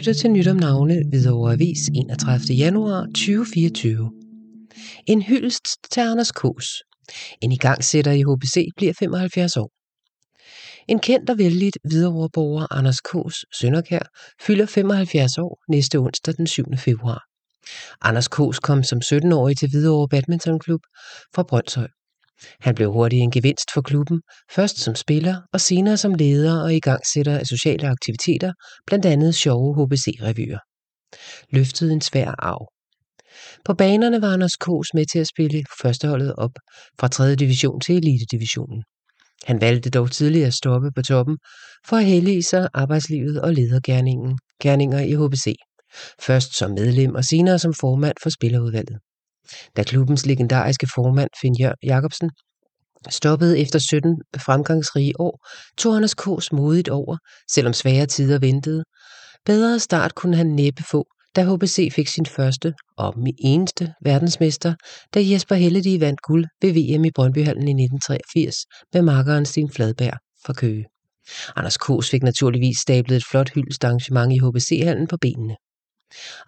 lytter til Nyt om navne ved Avis 31. januar 2024. En hyldest til Anders Kås. En igangsætter i HBC bliver 75 år. En kendt og vældigt videreoverborger Anders Kås Sønderkær fylder 75 år næste onsdag den 7. februar. Anders Kås kom som 17-årig til Hvidovre Badmintonklub fra Brøndshøj. Han blev hurtigt en gevinst for klubben, først som spiller og senere som leder og igangsætter af sociale aktiviteter, blandt andet sjove HBC-revyer. Løftede en svær arv. På banerne var Anders Kås med til at spille førsteholdet op fra 3. division til elitedivisionen. Han valgte dog tidligere at stoppe på toppen for at hellige sig arbejdslivet og ledergærningen gerninger i HBC. Først som medlem og senere som formand for spillerudvalget. Da klubbens legendariske formand Finn Jacobsen stoppede efter 17 fremgangsrige år, tog Anders K's modigt over, selvom svære tider ventede. Bedre start kunne han næppe få, da HBC fik sin første og eneste verdensmester, da Jesper Helledi vandt guld ved VM i Brøndbyhallen i 1983 med markeren Sten Fladberg fra Køge. Anders K's fik naturligvis stablet et flot hyldestarrangement i HBC-hallen på benene.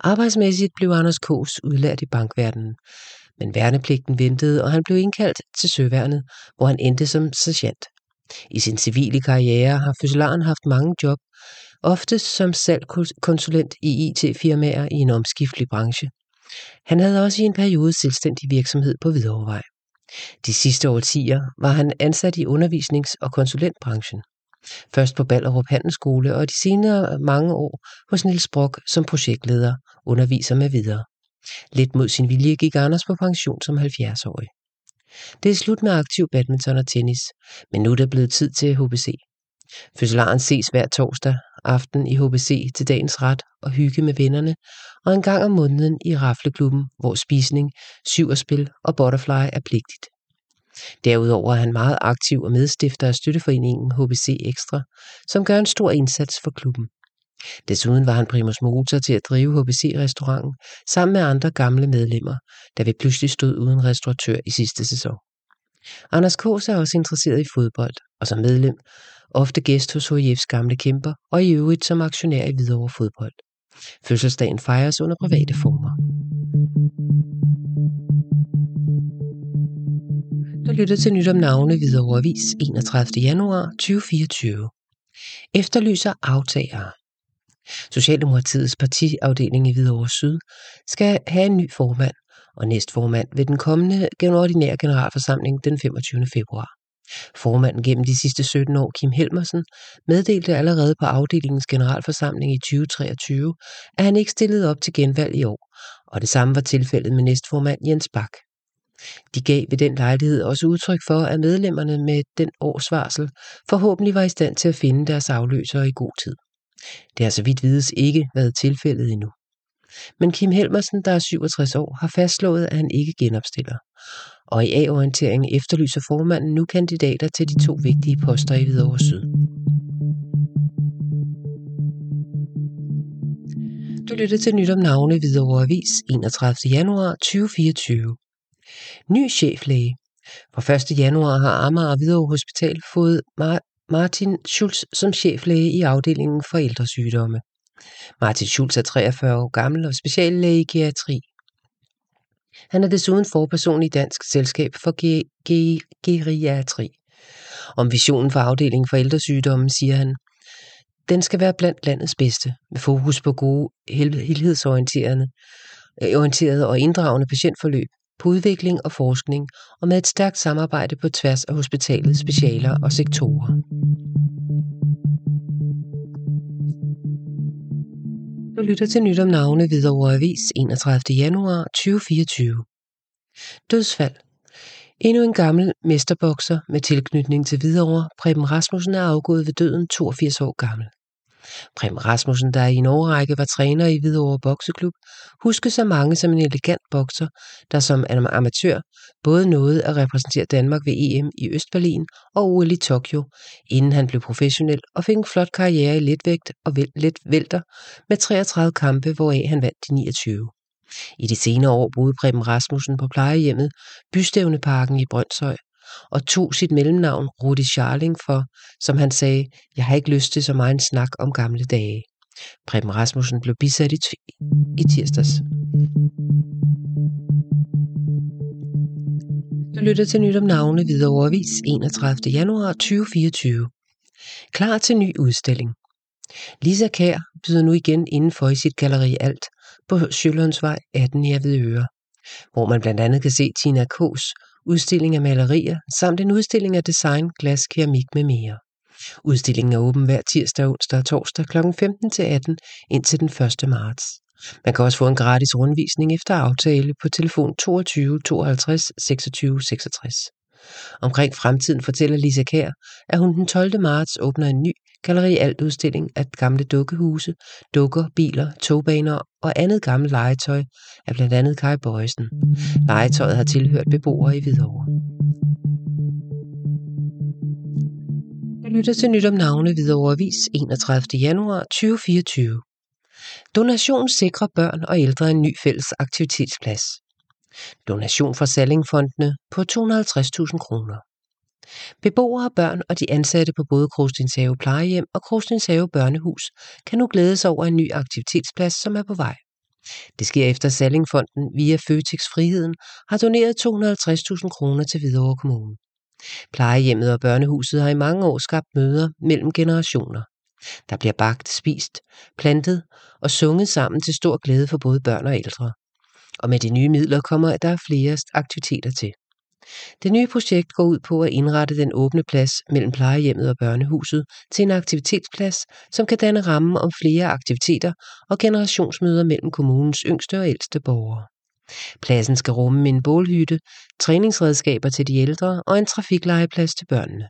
Arbejdsmæssigt blev Anders Kås udlært i bankverdenen, men værnepligten ventede, og han blev indkaldt til søværnet, hvor han endte som sergeant. I sin civile karriere har fødselaren haft mange job, ofte som salgkonsulent i IT-firmaer i en omskiftelig branche. Han havde også i en periode selvstændig virksomhed på Hvidovrevej. De sidste årtier var han ansat i undervisnings- og konsulentbranchen. Først på Ballerup Handelsskole og de senere mange år hos Niels Brock som projektleder, underviser med videre. Lidt mod sin vilje gik Anders på pension som 70-årig. Det er slut med aktiv badminton og tennis, men nu er det blevet tid til HBC. Fødselaren ses hver torsdag aften i HBC til dagens ret og hygge med vennerne, og en gang om måneden i Rafleklubben, hvor spisning, syverspil og butterfly er pligtigt. Derudover er han meget aktiv og medstifter af støtteforeningen HBC Ekstra, som gør en stor indsats for klubben. Desuden var han primus motor til at drive HBC-restauranten sammen med andre gamle medlemmer, da vi pludselig stod uden restauratør i sidste sæson. Anders Kås er også interesseret i fodbold, og som medlem ofte gæst hos HIF's gamle kæmper, og i øvrigt som aktionær i Hvidovre Fodbold. Fødselsdagen fejres under private former. Lytter til nyt om navne videre Avis 31. januar 2024. Efterlyser aftager. Socialdemokratiets partiafdeling i Hvidovre Syd skal have en ny formand og næstformand ved den kommende ordinære generalforsamling den 25. februar. Formanden gennem de sidste 17 år, Kim Helmersen, meddelte allerede på afdelingens generalforsamling i 2023, at han ikke stillede op til genvalg i år, og det samme var tilfældet med næstformand Jens Bak. De gav ved den lejlighed også udtryk for, at medlemmerne med den årsvarsel forhåbentlig var i stand til at finde deres afløsere i god tid. Det har så vidt vides ikke været tilfældet endnu. Men Kim Helmersen, der er 67 år, har fastslået, at han ikke genopstiller. Og i A-orienteringen efterlyser formanden nu kandidater til de to vigtige poster i Hvidovre Syd. Du lytter til nyt om navne Hvidovre Avis 31. januar 2024. Ny cheflæge. Fra 1. januar har Amager Hvidovre Hospital fået Martin Schulz som cheflæge i afdelingen for ældresygdomme. Martin Schulz er 43 år gammel og speciallæge i geriatri. Han er desuden forperson i Dansk Selskab for Geriatri. Om visionen for afdelingen for ældresygdomme siger han, den skal være blandt landets bedste, med fokus på gode, helhedsorienterede øh, og inddragende patientforløb, på udvikling og forskning og med et stærkt samarbejde på tværs af hospitalets specialer og sektorer. Du lytter til nyt om navne videre Avis 31. januar 2024. Dødsfald. Endnu en gammel mesterbokser med tilknytning til Hvidovre, Preben Rasmussen, er afgået ved døden 82 år gammel. Prem Rasmussen, der i en årrække var træner i Hvidovre Bokseklub, huskes så mange som en elegant bokser, der som amatør både nåede at repræsentere Danmark ved EM i Østberlin og OL i Tokyo, inden han blev professionel og fik en flot karriere i letvægt og let vælter med 33 kampe, hvoraf han vandt de 29. I de senere år boede Preben Rasmussen på plejehjemmet Bystævneparken i Brøndshøj, og tog sit mellemnavn Rudi Charling for, som han sagde, jeg har ikke lyst til så meget en snak om gamle dage. Preben Rasmussen blev bisat i, i tirsdags. Du lytter til nyt om navne videre overvis 31. januar 2024. Klar til ny udstilling. Lisa Kær byder nu igen indenfor i sit galleri Alt på Sjølundsvej 18 i Avedøre, hvor man blandt andet kan se Tina K's udstilling af malerier samt en udstilling af design, glas, keramik med mere. Udstillingen er åben hver tirsdag, onsdag og torsdag kl. 15 til 18 indtil den 1. marts. Man kan også få en gratis rundvisning efter aftale på telefon 22 52 26 66. Omkring fremtiden fortæller Lisa Kær, at hun den 12. marts åbner en ny Galleri-Alt-udstilling af gamle dukkehuse, dukker, biler, togbaner og andet gammelt legetøj af blandt andet Kai Bøjsen. Legetøjet har tilhørt beboere i Hvidovre. Du lytter til nyt om navne Hvidovre Avis 31. januar 2024. Donation sikrer børn og ældre en ny fælles aktivitetsplads. Donation fra Sallingfondene på 250.000 kroner. Beboere, børn og de ansatte på både Krostinshave Plejehjem og Krostinshave Børnehus kan nu glæde sig over en ny aktivitetsplads, som er på vej. Det sker efter Sallingfonden via Føtex Friheden har doneret 250.000 kroner til Hvidovre Kommune. Plejehjemmet og børnehuset har i mange år skabt møder mellem generationer. Der bliver bagt, spist, plantet og sunget sammen til stor glæde for både børn og ældre. Og med de nye midler kommer der flere aktiviteter til. Det nye projekt går ud på at indrette den åbne plads mellem plejehjemmet og børnehuset til en aktivitetsplads, som kan danne rammen om flere aktiviteter og generationsmøder mellem kommunens yngste og ældste borgere. Pladsen skal rumme en bålhytte, træningsredskaber til de ældre og en trafiklejeplads til børnene.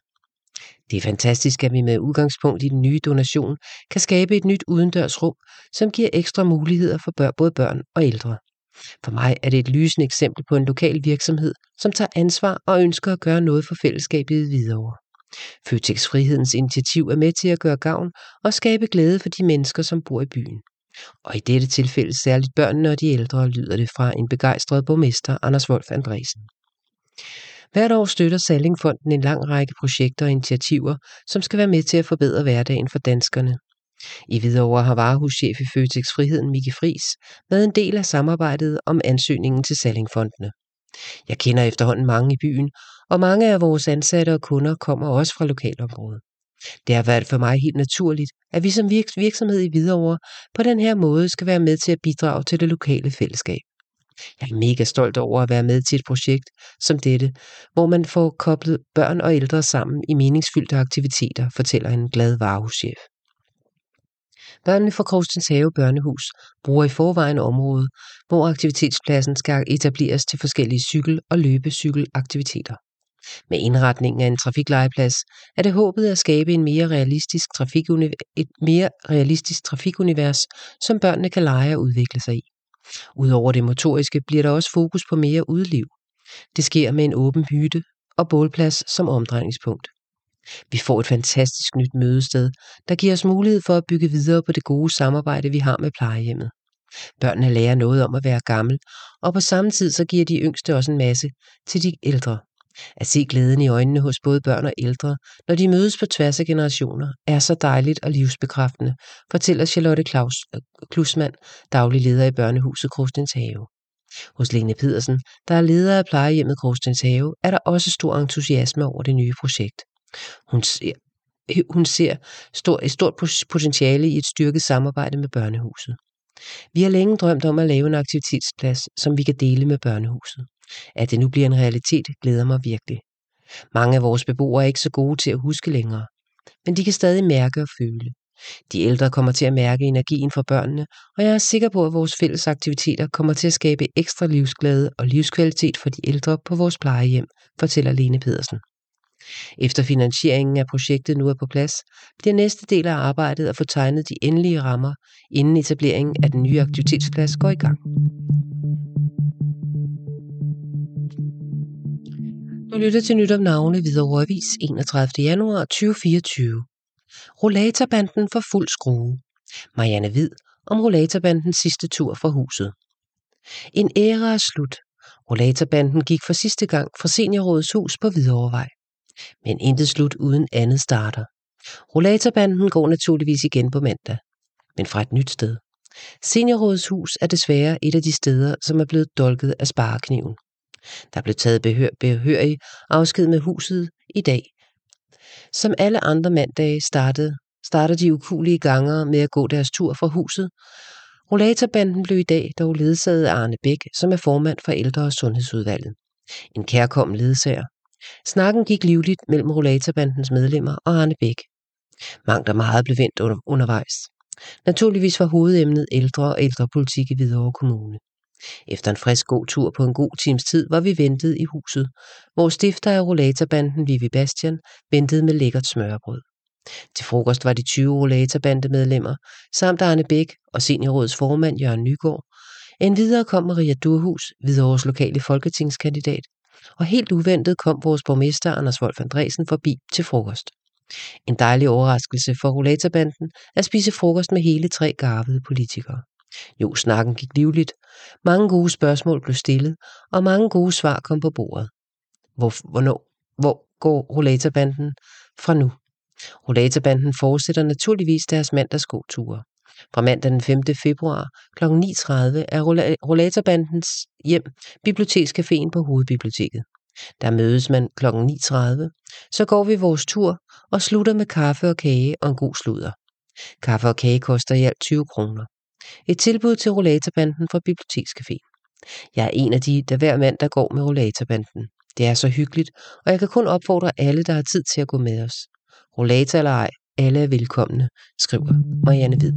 Det er fantastisk, at vi med udgangspunkt i den nye donation kan skabe et nyt udendørsrum, som giver ekstra muligheder for både børn og ældre. For mig er det et lysende eksempel på en lokal virksomhed, som tager ansvar og ønsker at gøre noget for fællesskabet i Hvidovre. Føtex Frihedens initiativ er med til at gøre gavn og skabe glæde for de mennesker, som bor i byen. Og i dette tilfælde særligt børnene og de ældre, lyder det fra en begejstret borgmester, Anders Wolf Andresen. Hvert år støtter Sallingfonden en lang række projekter og initiativer, som skal være med til at forbedre hverdagen for danskerne. I Hvidovre har varehuschef i Føtex Friheden, Miki Fris, været en del af samarbejdet om ansøgningen til Sallingfondene. Jeg kender efterhånden mange i byen, og mange af vores ansatte og kunder kommer også fra lokalområdet. Det har været for mig helt naturligt, at vi som virksomhed i Hvidovre på den her måde skal være med til at bidrage til det lokale fællesskab. Jeg er mega stolt over at være med til et projekt som dette, hvor man får koblet børn og ældre sammen i meningsfyldte aktiviteter, fortæller en glad varehuschef. Børnene fra Krogstens Have Børnehus bruger i forvejen området, hvor aktivitetspladsen skal etableres til forskellige cykel- og løbecykelaktiviteter. Med indretningen af en trafiklejeplads er det håbet at skabe en mere realistisk et mere realistisk trafikunivers, som børnene kan lege og udvikle sig i. Udover det motoriske bliver der også fokus på mere udliv. Det sker med en åben hytte og bålplads som omdrejningspunkt. Vi får et fantastisk nyt mødested, der giver os mulighed for at bygge videre på det gode samarbejde, vi har med plejehjemmet. Børnene lærer noget om at være gammel, og på samme tid så giver de yngste også en masse til de ældre. At se glæden i øjnene hos både børn og ældre, når de mødes på tværs af generationer, er så dejligt og livsbekræftende, fortæller Charlotte Claus, øh, Klusmand, daglig leder i børnehuset Krostens Have. Hos Lene Pedersen, der er leder af plejehjemmet Krostens Have, er der også stor entusiasme over det nye projekt. Hun ser, hun ser stor, et stort potentiale i et styrket samarbejde med børnehuset. Vi har længe drømt om at lave en aktivitetsplads, som vi kan dele med børnehuset. At det nu bliver en realitet, glæder mig virkelig. Mange af vores beboere er ikke så gode til at huske længere, men de kan stadig mærke og føle. De ældre kommer til at mærke energien fra børnene, og jeg er sikker på, at vores fælles aktiviteter kommer til at skabe ekstra livsglæde og livskvalitet for de ældre på vores plejehjem, fortæller Lene Pedersen. Efter finansieringen af projektet nu er på plads, bliver næste del af arbejdet at få tegnet de endelige rammer, inden etableringen af den nye aktivitetsplads går i gang. Du lytter til nyt om navne videre Avis 31. januar 2024. Rollatorbanden for fuld skrue. Marianne Hvid om rollatorbandens sidste tur fra huset. En æra er slut. Rollatorbanden gik for sidste gang fra Seniorrådets hus på Hvidovrevej. Men intet slut uden andet starter. Rollatorbanden går naturligvis igen på mandag. men fra et nyt sted. Seniorrådets hus er desværre et af de steder, som er blevet dolket af sparekniven. Der blev taget behør, behørig afsked med huset i dag. Som alle andre mandage startede, starter de ukulige gangere med at gå deres tur fra huset. Rollatorbanden blev i dag dog ledsaget af Arne Bæk, som er formand for ældre- og sundhedsudvalget. En kærkommen ledsager. Snakken gik livligt mellem rollatorbandens medlemmer og Arne Bæk. Mangt og meget blev vendt under, undervejs. Naturligvis var hovedemnet ældre og ældrepolitik i Hvidovre Kommune. Efter en frisk god tur på en god times tid var vi ventet i huset, hvor stifter af rollatorbanden Vivi Bastian ventede med lækkert smørbrød. Til frokost var de 20 rollatorbandemedlemmer, samt Arne Bæk og seniorrådets formand Jørgen Nygaard. Endvidere kom Maria Durhus, Hvidovres lokale folketingskandidat, og helt uventet kom vores borgmester Anders Wolf Andresen forbi til frokost. En dejlig overraskelse for rollatorbanden at spise frokost med hele tre garvede politikere. Jo, snakken gik livligt. Mange gode spørgsmål blev stillet, og mange gode svar kom på bordet. Hvor, hvornår, hvor går rollatorbanden fra nu? Rollatorbanden fortsætter naturligvis deres mandagsgåture. Fra mandag den 5. februar kl. 9.30 er rollatorbandens hjem Bibliotekscaféen på Hovedbiblioteket. Der mødes man kl. 9.30, så går vi vores tur og slutter med kaffe og kage og en god sludder. Kaffe og kage koster i alt 20 kroner. Et tilbud til rollatorbanden fra Bibliotekscaféen. Jeg er en af de, der hver mand, der går med rollatorbanden. Det er så hyggeligt, og jeg kan kun opfordre alle, der har tid til at gå med os. Rollator eller ej, alle er velkomne, skriver Marianne Hvid.